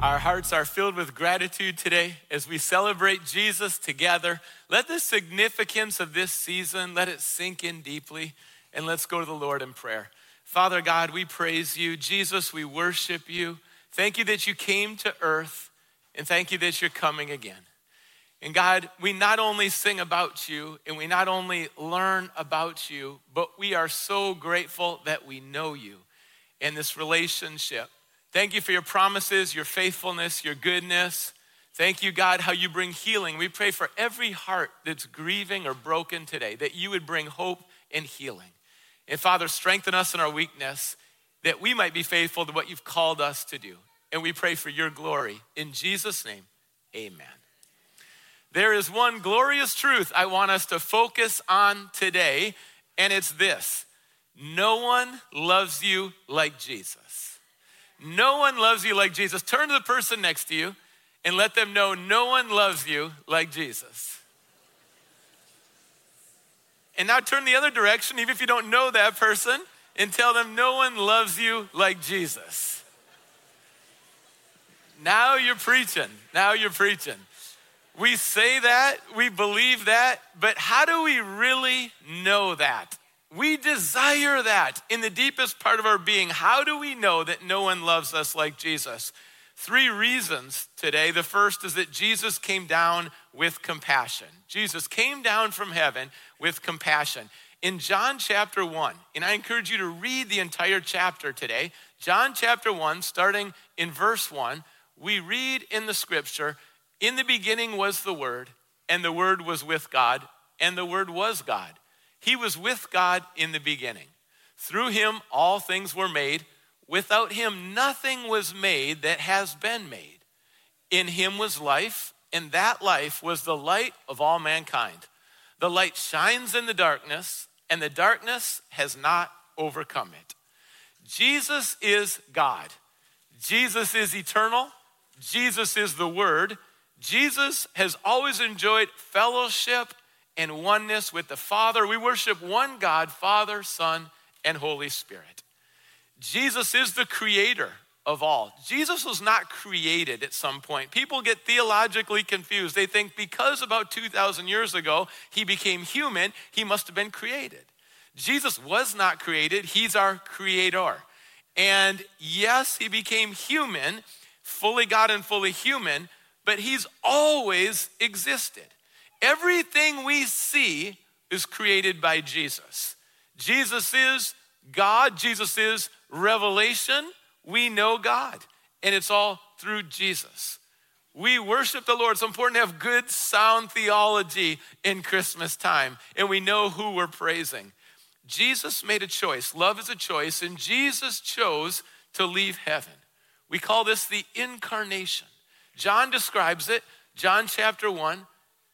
Our hearts are filled with gratitude today as we celebrate Jesus together. Let the significance of this season, let it sink in deeply, and let's go to the Lord in prayer. Father God, we praise you. Jesus, we worship you. Thank you that you came to earth, and thank you that you're coming again. And God, we not only sing about you and we not only learn about you, but we are so grateful that we know you and this relationship. Thank you for your promises, your faithfulness, your goodness. Thank you, God, how you bring healing. We pray for every heart that's grieving or broken today, that you would bring hope and healing. And Father, strengthen us in our weakness, that we might be faithful to what you've called us to do. And we pray for your glory. In Jesus' name, amen. There is one glorious truth I want us to focus on today, and it's this no one loves you like Jesus. No one loves you like Jesus. Turn to the person next to you and let them know no one loves you like Jesus. And now turn the other direction, even if you don't know that person, and tell them no one loves you like Jesus. Now you're preaching. Now you're preaching. We say that, we believe that, but how do we really know that? We desire that in the deepest part of our being. How do we know that no one loves us like Jesus? Three reasons today. The first is that Jesus came down with compassion. Jesus came down from heaven with compassion. In John chapter 1, and I encourage you to read the entire chapter today, John chapter 1, starting in verse 1, we read in the scripture, In the beginning was the Word, and the Word was with God, and the Word was God. He was with God in the beginning. Through him, all things were made. Without him, nothing was made that has been made. In him was life, and that life was the light of all mankind. The light shines in the darkness, and the darkness has not overcome it. Jesus is God. Jesus is eternal. Jesus is the Word. Jesus has always enjoyed fellowship and oneness with the Father. We worship one God, Father, Son, and Holy Spirit. Jesus is the creator of all. Jesus was not created at some point. People get theologically confused. They think because about 2,000 years ago he became human, he must have been created. Jesus was not created, he's our creator. And yes, he became human, fully God and fully human, but he's always existed. Everything we see is created by Jesus. Jesus is God, Jesus is revelation. We know God, and it's all through Jesus. We worship the Lord. It's important to have good, sound theology in Christmas time, and we know who we're praising. Jesus made a choice. Love is a choice, and Jesus chose to leave heaven. We call this the incarnation. John describes it, John chapter 1,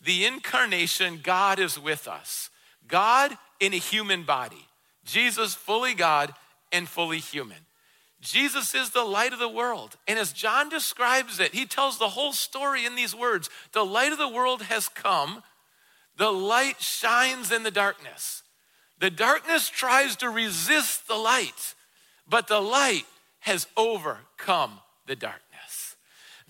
The incarnation, God is with us. God in a human body. Jesus, fully God and fully human. Jesus is the light of the world. And as John describes it, he tells the whole story in these words The light of the world has come, the light shines in the darkness. The darkness tries to resist the light, but the light has overcome the darkness.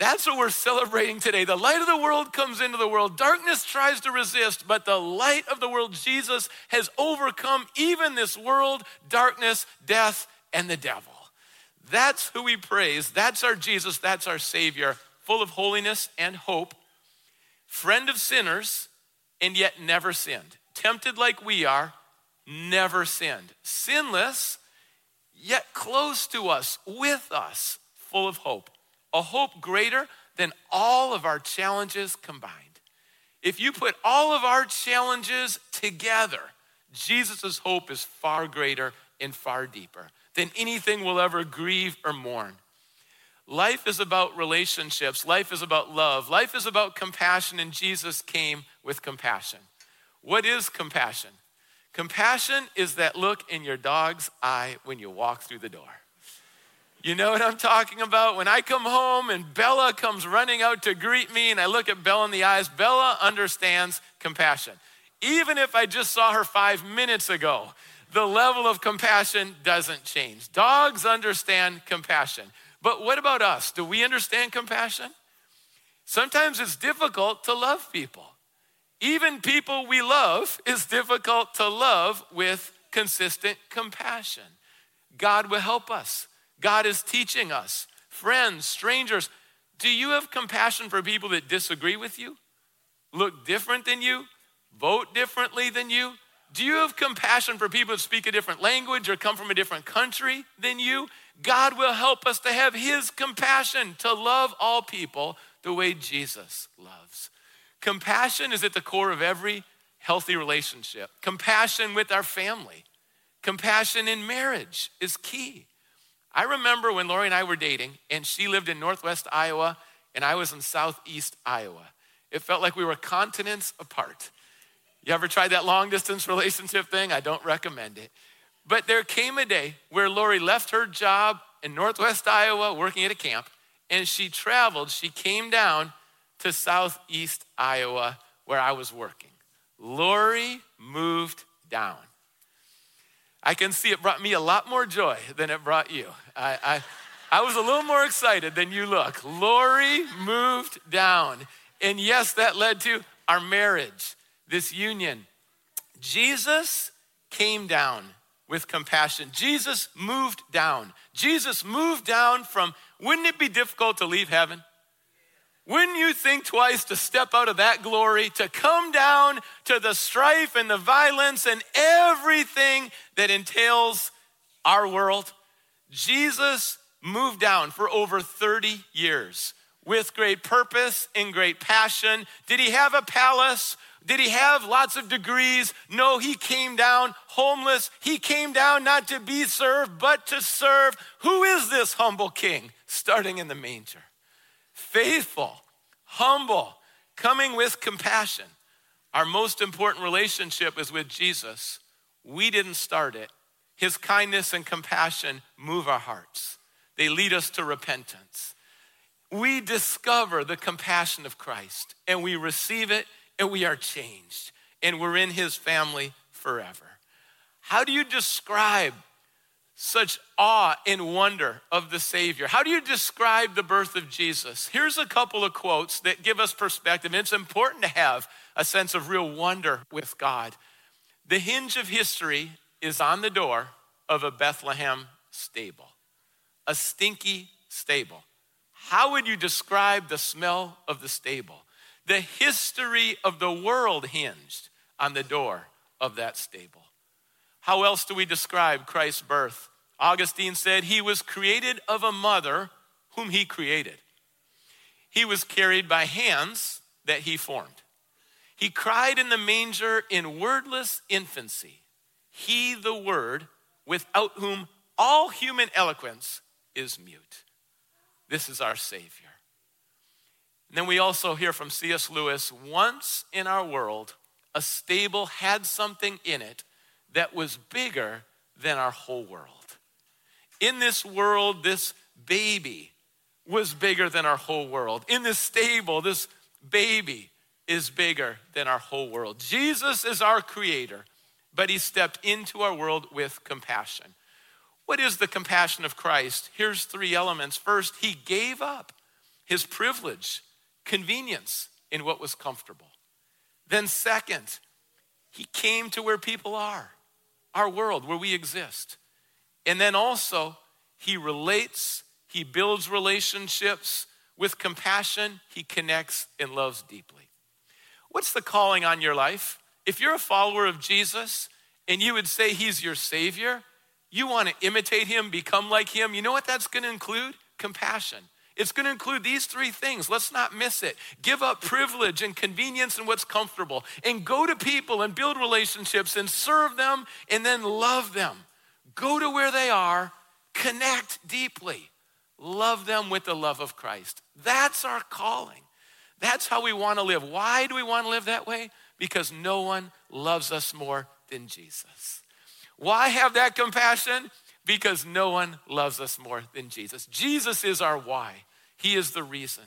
That's what we're celebrating today. The light of the world comes into the world. Darkness tries to resist, but the light of the world, Jesus, has overcome even this world, darkness, death, and the devil. That's who we praise. That's our Jesus. That's our Savior, full of holiness and hope, friend of sinners, and yet never sinned. Tempted like we are, never sinned. Sinless, yet close to us, with us, full of hope a hope greater than all of our challenges combined. If you put all of our challenges together, Jesus' hope is far greater and far deeper than anything we'll ever grieve or mourn. Life is about relationships. Life is about love. Life is about compassion, and Jesus came with compassion. What is compassion? Compassion is that look in your dog's eye when you walk through the door. You know what I'm talking about? When I come home and Bella comes running out to greet me, and I look at Bella in the eyes, Bella understands compassion. Even if I just saw her five minutes ago, the level of compassion doesn't change. Dogs understand compassion. But what about us? Do we understand compassion? Sometimes it's difficult to love people. Even people we love is difficult to love with consistent compassion. God will help us. God is teaching us. Friends, strangers, do you have compassion for people that disagree with you, look different than you, vote differently than you? Do you have compassion for people that speak a different language or come from a different country than you? God will help us to have His compassion, to love all people the way Jesus loves. Compassion is at the core of every healthy relationship. Compassion with our family, compassion in marriage is key. I remember when Lori and I were dating, and she lived in Northwest Iowa, and I was in Southeast Iowa. It felt like we were continents apart. You ever tried that long distance relationship thing? I don't recommend it. But there came a day where Lori left her job in Northwest Iowa working at a camp and she traveled. She came down to Southeast Iowa where I was working. Lori moved down. I can see it brought me a lot more joy than it brought you. I, I, I was a little more excited than you look. Lori moved down. And yes, that led to our marriage, this union. Jesus came down with compassion. Jesus moved down. Jesus moved down from, wouldn't it be difficult to leave heaven? Wouldn't you think twice to step out of that glory, to come down to the strife and the violence and everything that entails our world? Jesus moved down for over 30 years with great purpose and great passion. Did he have a palace? Did he have lots of degrees? No, he came down homeless. He came down not to be served, but to serve. Who is this humble king? Starting in the manger. Faithful, humble, coming with compassion. Our most important relationship is with Jesus. We didn't start it. His kindness and compassion move our hearts, they lead us to repentance. We discover the compassion of Christ and we receive it and we are changed and we're in his family forever. How do you describe such awe and wonder of the Savior? How do you describe the birth of Jesus? Here's a couple of quotes that give us perspective. It's important to have a sense of real wonder with God. The hinge of history is on the door of a Bethlehem stable, a stinky stable. How would you describe the smell of the stable? The history of the world hinged on the door of that stable. How else do we describe Christ's birth? Augustine said he was created of a mother whom he created. He was carried by hands that he formed. He cried in the manger in wordless infancy. He, the Word, without whom all human eloquence is mute. This is our Savior. And then we also hear from C.S. Lewis once in our world, a stable had something in it that was bigger than our whole world. In this world, this baby was bigger than our whole world. In this stable, this baby is bigger than our whole world. Jesus is our creator, but he stepped into our world with compassion. What is the compassion of Christ? Here's three elements. First, he gave up his privilege convenience in what was comfortable. Then, second, he came to where people are, our world, where we exist. And then also, he relates, he builds relationships with compassion, he connects and loves deeply. What's the calling on your life? If you're a follower of Jesus and you would say he's your Savior, you want to imitate him, become like him, you know what that's going to include? Compassion. It's going to include these three things. Let's not miss it. Give up privilege and convenience and what's comfortable, and go to people and build relationships and serve them and then love them. Go to where they are, connect deeply, love them with the love of Christ. That's our calling. That's how we want to live. Why do we want to live that way? Because no one loves us more than Jesus. Why have that compassion? Because no one loves us more than Jesus. Jesus is our why, He is the reason.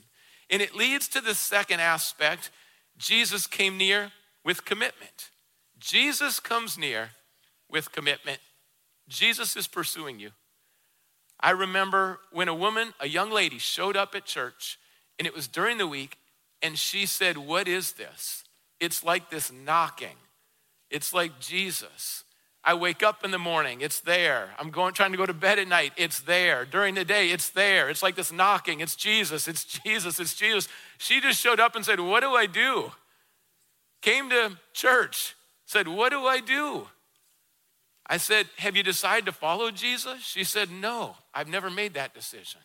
And it leads to the second aspect Jesus came near with commitment. Jesus comes near with commitment. Jesus is pursuing you. I remember when a woman, a young lady, showed up at church, and it was during the week, and she said, What is this? It's like this knocking. It's like Jesus. I wake up in the morning, it's there. I'm going trying to go to bed at night, it's there. During the day, it's there. It's like this knocking. It's Jesus, it's Jesus, it's Jesus. She just showed up and said, What do I do? Came to church, said, What do I do? I said, Have you decided to follow Jesus? She said, No, I've never made that decision.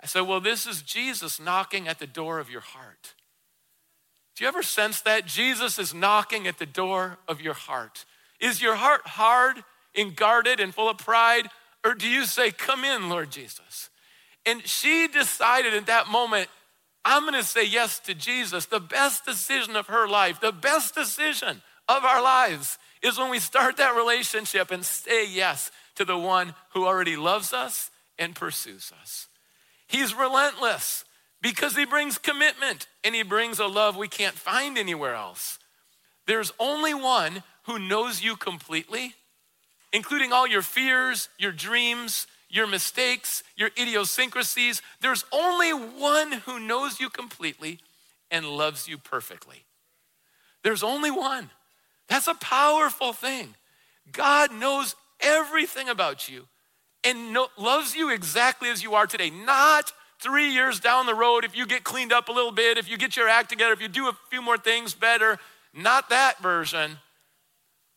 I said, Well, this is Jesus knocking at the door of your heart. Do you ever sense that? Jesus is knocking at the door of your heart. Is your heart hard and guarded and full of pride? Or do you say, Come in, Lord Jesus? And she decided in that moment, I'm gonna say yes to Jesus. The best decision of her life, the best decision of our lives is when we start that relationship and say yes to the one who already loves us and pursues us. He's relentless because he brings commitment and he brings a love we can't find anywhere else. There's only one who knows you completely, including all your fears, your dreams, your mistakes, your idiosyncrasies. There's only one who knows you completely and loves you perfectly. There's only one. That's a powerful thing. God knows everything about you and loves you exactly as you are today, not three years down the road if you get cleaned up a little bit, if you get your act together, if you do a few more things better. Not that version.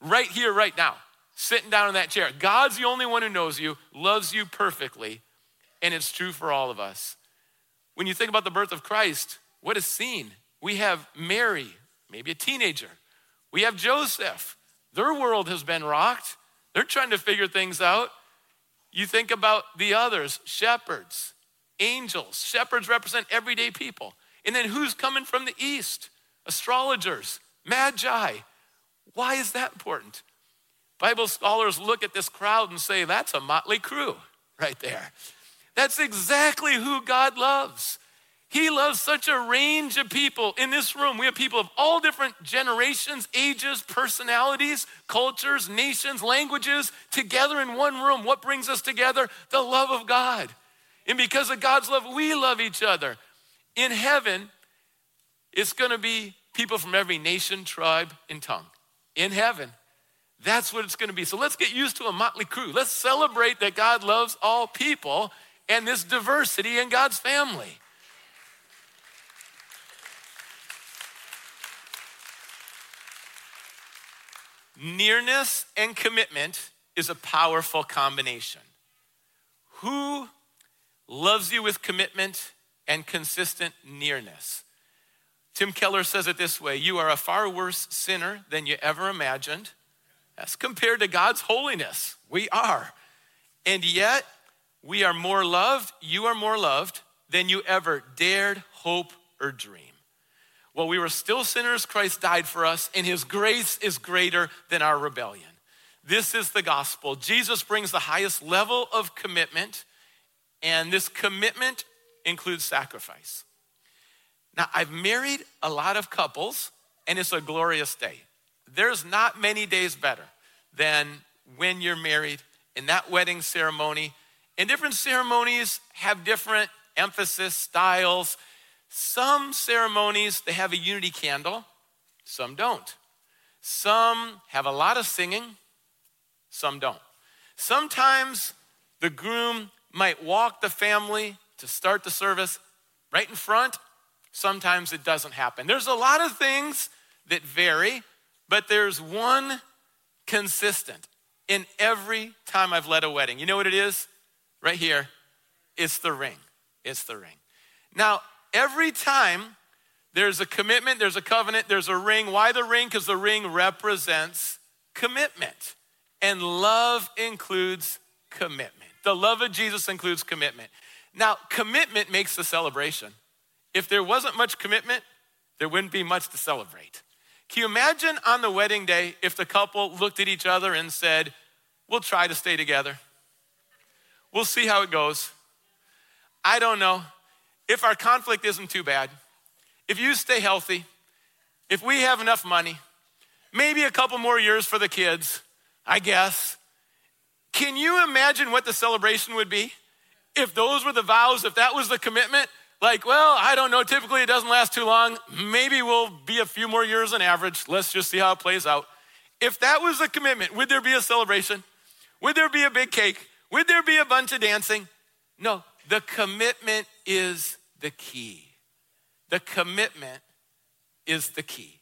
Right here, right now, sitting down in that chair. God's the only one who knows you, loves you perfectly, and it's true for all of us. When you think about the birth of Christ, what is seen? We have Mary, maybe a teenager, we have Joseph. Their world has been rocked. They're trying to figure things out. You think about the others shepherds, angels. Shepherds represent everyday people. And then who's coming from the east? Astrologers, magi. Why is that important? Bible scholars look at this crowd and say, that's a motley crew right there. That's exactly who God loves. He loves such a range of people in this room. We have people of all different generations, ages, personalities, cultures, nations, languages together in one room. What brings us together? The love of God. And because of God's love, we love each other. In heaven, it's going to be people from every nation, tribe, and tongue. In heaven, that's what it's going to be. So let's get used to a motley crew. Let's celebrate that God loves all people and this diversity in God's family. Nearness and commitment is a powerful combination. Who loves you with commitment and consistent nearness? Tim Keller says it this way You are a far worse sinner than you ever imagined. As compared to God's holiness, we are. And yet, we are more loved, you are more loved than you ever dared, hope, or dream. While we were still sinners, Christ died for us, and his grace is greater than our rebellion. This is the gospel. Jesus brings the highest level of commitment, and this commitment includes sacrifice. Now, I've married a lot of couples, and it's a glorious day. There's not many days better than when you're married in that wedding ceremony. And different ceremonies have different emphasis, styles, some ceremonies, they have a unity candle, some don't. Some have a lot of singing, some don't. Sometimes the groom might walk the family to start the service right in front. Sometimes it doesn't happen. There's a lot of things that vary, but there's one consistent in every time I've led a wedding. You know what it is? Right here. It's the ring. It's the ring. Now, every time there's a commitment, there's a covenant, there's a ring. Why the ring? Because the ring represents commitment. And love includes commitment. The love of Jesus includes commitment. Now, commitment makes the celebration. If there wasn't much commitment, there wouldn't be much to celebrate. Can you imagine on the wedding day if the couple looked at each other and said, We'll try to stay together? We'll see how it goes. I don't know. If our conflict isn't too bad, if you stay healthy, if we have enough money, maybe a couple more years for the kids, I guess. Can you imagine what the celebration would be? If those were the vows, if that was the commitment, like, well, I don't know, typically it doesn't last too long. Maybe we'll be a few more years on average. Let's just see how it plays out. If that was a commitment, would there be a celebration? Would there be a big cake? Would there be a bunch of dancing? No, the commitment is the key. The commitment is the key.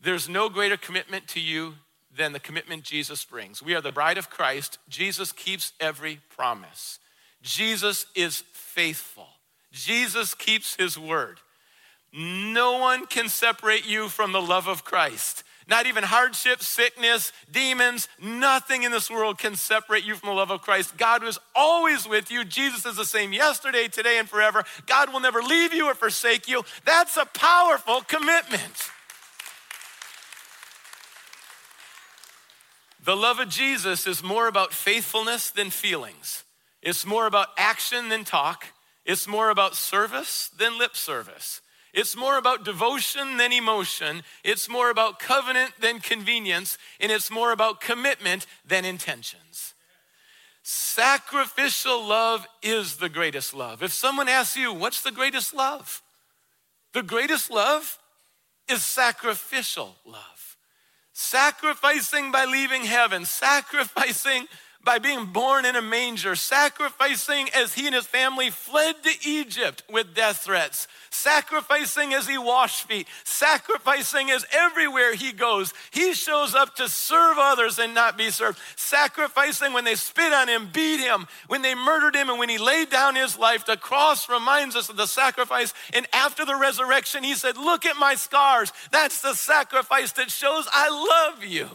There's no greater commitment to you than the commitment Jesus brings. We are the bride of Christ. Jesus keeps every promise. Jesus is faithful. Jesus keeps his word. No one can separate you from the love of Christ. Not even hardship, sickness, demons, nothing in this world can separate you from the love of Christ. God was always with you. Jesus is the same yesterday, today, and forever. God will never leave you or forsake you. That's a powerful commitment. The love of Jesus is more about faithfulness than feelings. It's more about action than talk. It's more about service than lip service. It's more about devotion than emotion. It's more about covenant than convenience. And it's more about commitment than intentions. Sacrificial love is the greatest love. If someone asks you, what's the greatest love? The greatest love is sacrificial love. Sacrificing by leaving heaven, sacrificing by being born in a manger, sacrificing as he and his family fled to Egypt with death threats, sacrificing as he washed feet, sacrificing as everywhere he goes, he shows up to serve others and not be served, sacrificing when they spit on him, beat him, when they murdered him, and when he laid down his life. The cross reminds us of the sacrifice. And after the resurrection, he said, Look at my scars. That's the sacrifice that shows I love you.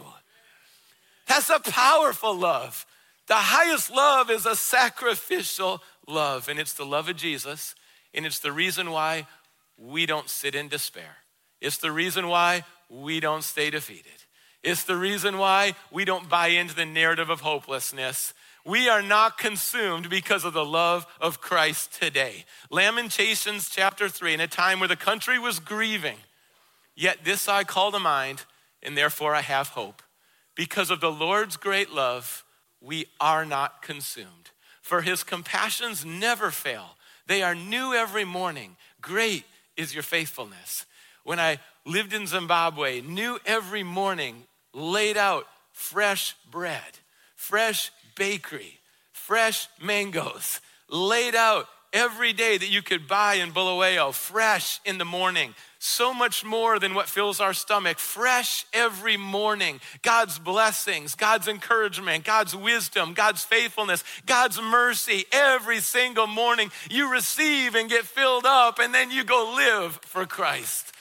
That's a powerful love. The highest love is a sacrificial love, and it's the love of Jesus, and it's the reason why we don't sit in despair. It's the reason why we don't stay defeated. It's the reason why we don't buy into the narrative of hopelessness. We are not consumed because of the love of Christ today. Lamentations chapter 3, in a time where the country was grieving, yet this I call to mind, and therefore I have hope. Because of the Lord's great love, we are not consumed. For his compassions never fail, they are new every morning. Great is your faithfulness. When I lived in Zimbabwe, new every morning laid out fresh bread, fresh bakery, fresh mangoes, laid out every day that you could buy in Bulawayo, oh, fresh in the morning, so much more than what fills our stomach, fresh every morning. God's blessings, God's encouragement, God's wisdom, God's faithfulness, God's mercy. Every single morning you receive and get filled up, and then you go live for Christ.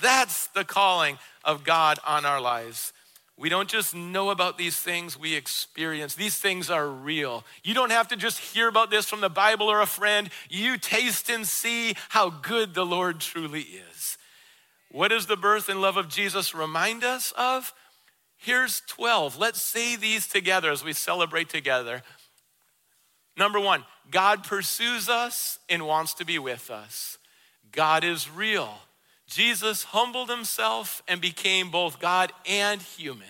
That's the calling of God on our lives. We don't just know about these things, we experience. These things are real. You don't have to just hear about this from the Bible or a friend. You taste and see how good the Lord truly is. What does the birth and love of Jesus remind us of? Here's 12. Let's say these together as we celebrate together. Number one, God pursues us and wants to be with us. God is real. Jesus humbled himself and became both God and human.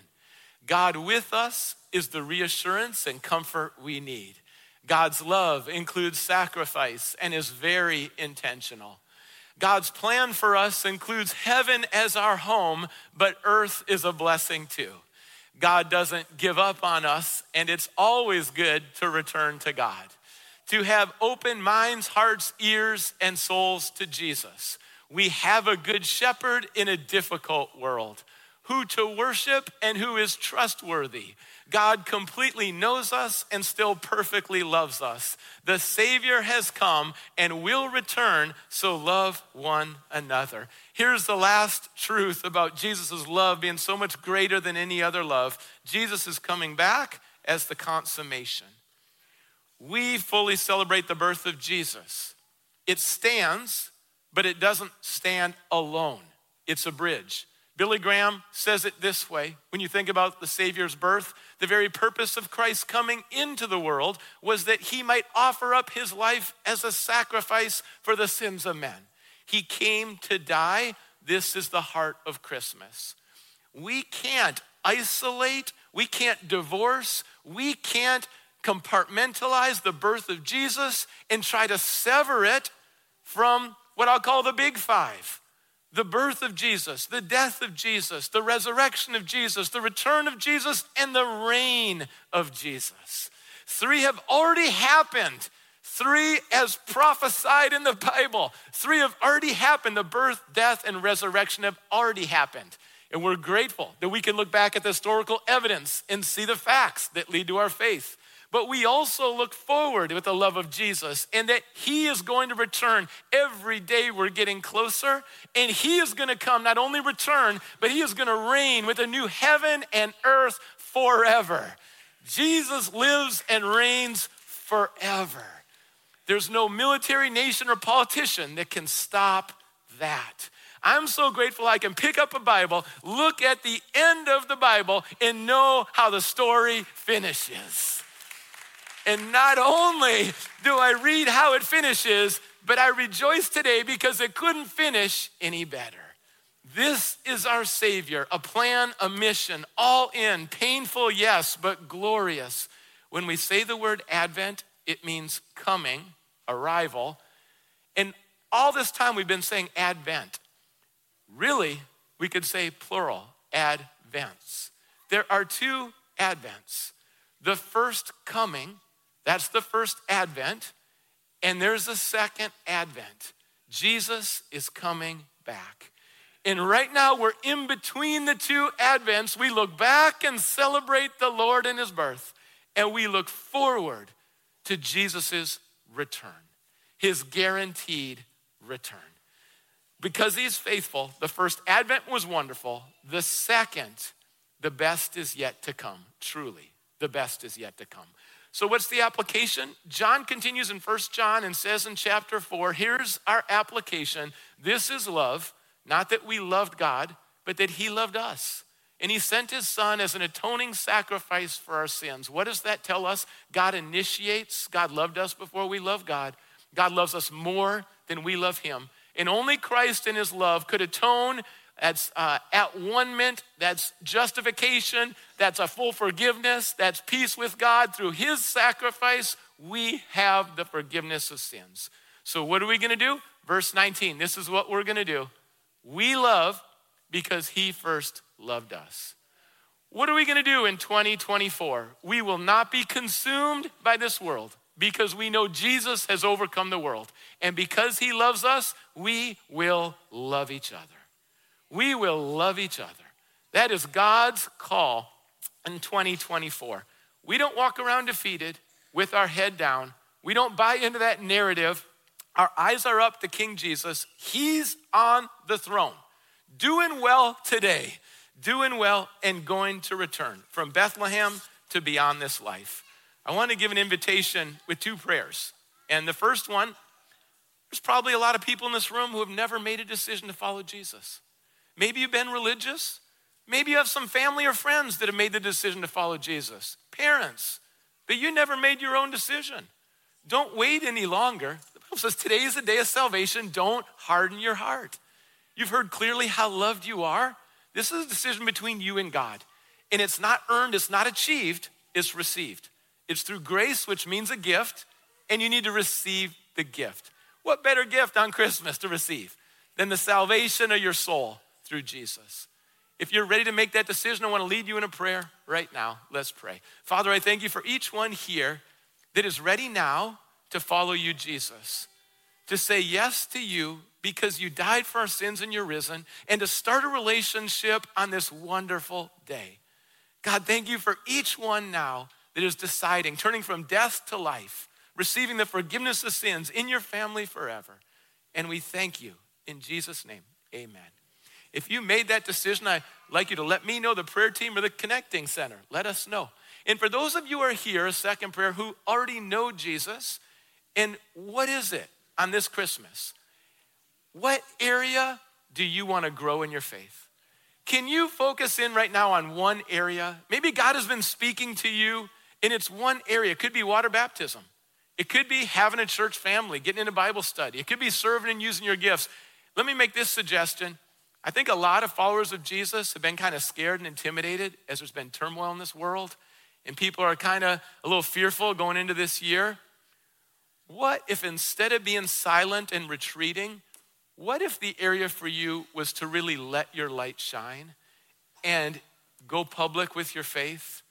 God with us is the reassurance and comfort we need. God's love includes sacrifice and is very intentional. God's plan for us includes heaven as our home, but earth is a blessing too. God doesn't give up on us, and it's always good to return to God. To have open minds, hearts, ears, and souls to Jesus. We have a good shepherd in a difficult world who to worship and who is trustworthy. God completely knows us and still perfectly loves us. The Savior has come and will return, so love one another. Here's the last truth about Jesus' love being so much greater than any other love Jesus is coming back as the consummation. we fully celebrate the birth of Jesus. It stands, but it doesn't stand alone. It's a bridge. Billy Graham says it this way when you think about the Savior's birth, the very purpose of Christ coming into the world was that he might offer up his life as a sacrifice for the sins of men. He came to die. This is the heart of Christmas. We can't isolate, we can't divorce, we can't compartmentalize the birth of Jesus and try to sever it from what I'll call the big five the birth of Jesus, the death of Jesus, the resurrection of Jesus, the return of Jesus, and the reign of Jesus. Three have already happened. Three, as prophesied in the Bible, three have already happened. The birth, death, and resurrection have already happened. And we're grateful that we can look back at the historical evidence and see the facts that lead to our faith. But we also look forward with the love of Jesus and that He is going to return. Every day we're getting closer, and He is going to come, not only return, but He is going to reign with a new heaven and earth forever. Jesus lives and reigns forever. There's no military, nation, or politician that can stop that. I'm so grateful I can pick up a Bible, look at the end of the Bible, and know how the story finishes. And not only do I read how it finishes, but I rejoice today because it couldn't finish any better. This is our Savior, a plan, a mission, all in, painful, yes, but glorious. When we say the word Advent, it means coming, arrival. And all this time we've been saying Advent. Really, we could say plural, Advents. There are two Advents. The first coming that's the first advent. And there's a second advent. Jesus is coming back. And right now, we're in between the two advents. We look back and celebrate the Lord and his birth, and we look forward to Jesus' return, his guaranteed return. Because he's faithful, the first advent was wonderful. The second, the best is yet to come. Truly, the best is yet to come. So, what's the application? John continues in First John and says in chapter 4 here's our application. This is love, not that we loved God, but that He loved us. And He sent His Son as an atoning sacrifice for our sins. What does that tell us? God initiates, God loved us before we love God. God loves us more than we love Him. And only Christ in His love could atone that's uh, at one mint, that's justification, that's a full forgiveness, that's peace with God. Through his sacrifice, we have the forgiveness of sins. So, what are we gonna do? Verse 19, this is what we're gonna do. We love because he first loved us. What are we gonna do in 2024? We will not be consumed by this world because we know Jesus has overcome the world. And because he loves us, we will love each other we will love each other. That is God's call in 2024. We don't walk around defeated with our head down. We don't buy into that narrative. Our eyes are up to King Jesus. He's on the throne, doing well today, doing well and going to return from Bethlehem to beyond this life. I want to give an invitation with two prayers. And the first one, there's probably a lot of people in this room who have never made a decision to follow Jesus. Maybe you've been religious. Maybe you have some family or friends that have made the decision to follow Jesus. Parents, but you never made your own decision. Don't wait any longer. The Bible says today is the day of salvation. Don't harden your heart. You've heard clearly how loved you are. This is a decision between you and God. And it's not earned, it's not achieved, it's received. It's through grace, which means a gift, and you need to receive the gift. What better gift on Christmas to receive than the salvation of your soul? Through Jesus. If you're ready to make that decision, I want to lead you in a prayer right now. Let's pray. Father, I thank you for each one here that is ready now to follow you, Jesus, to say yes to you because you died for our sins and you're risen, and to start a relationship on this wonderful day. God, thank you for each one now that is deciding, turning from death to life, receiving the forgiveness of sins in your family forever. And we thank you. In Jesus' name, amen. If you made that decision, I'd like you to let me know, the prayer team or the connecting center. Let us know. And for those of you who are here, a second prayer, who already know Jesus, and what is it on this Christmas? What area do you want to grow in your faith? Can you focus in right now on one area? Maybe God has been speaking to you and it's one area. It could be water baptism. It could be having a church family, getting into Bible study. It could be serving and using your gifts. Let me make this suggestion. I think a lot of followers of Jesus have been kind of scared and intimidated as there's been turmoil in this world, and people are kind of a little fearful going into this year. What if instead of being silent and retreating, what if the area for you was to really let your light shine and go public with your faith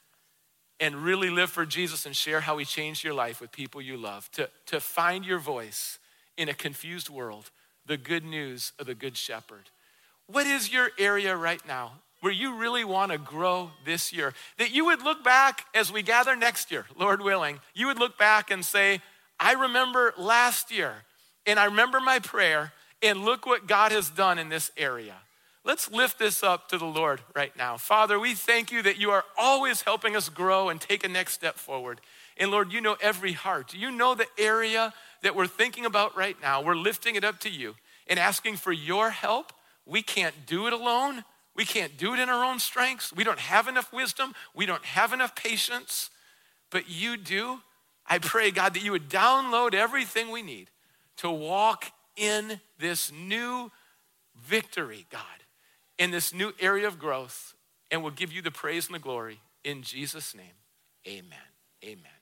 and really live for Jesus and share how he changed your life with people you love? To, to find your voice in a confused world, the good news of the Good Shepherd. What is your area right now where you really want to grow this year? That you would look back as we gather next year, Lord willing, you would look back and say, I remember last year, and I remember my prayer, and look what God has done in this area. Let's lift this up to the Lord right now. Father, we thank you that you are always helping us grow and take a next step forward. And Lord, you know every heart. You know the area that we're thinking about right now. We're lifting it up to you and asking for your help. We can't do it alone. We can't do it in our own strengths. We don't have enough wisdom. We don't have enough patience. But you do. I pray, God, that you would download everything we need to walk in this new victory, God, in this new area of growth, and we'll give you the praise and the glory in Jesus' name. Amen. Amen.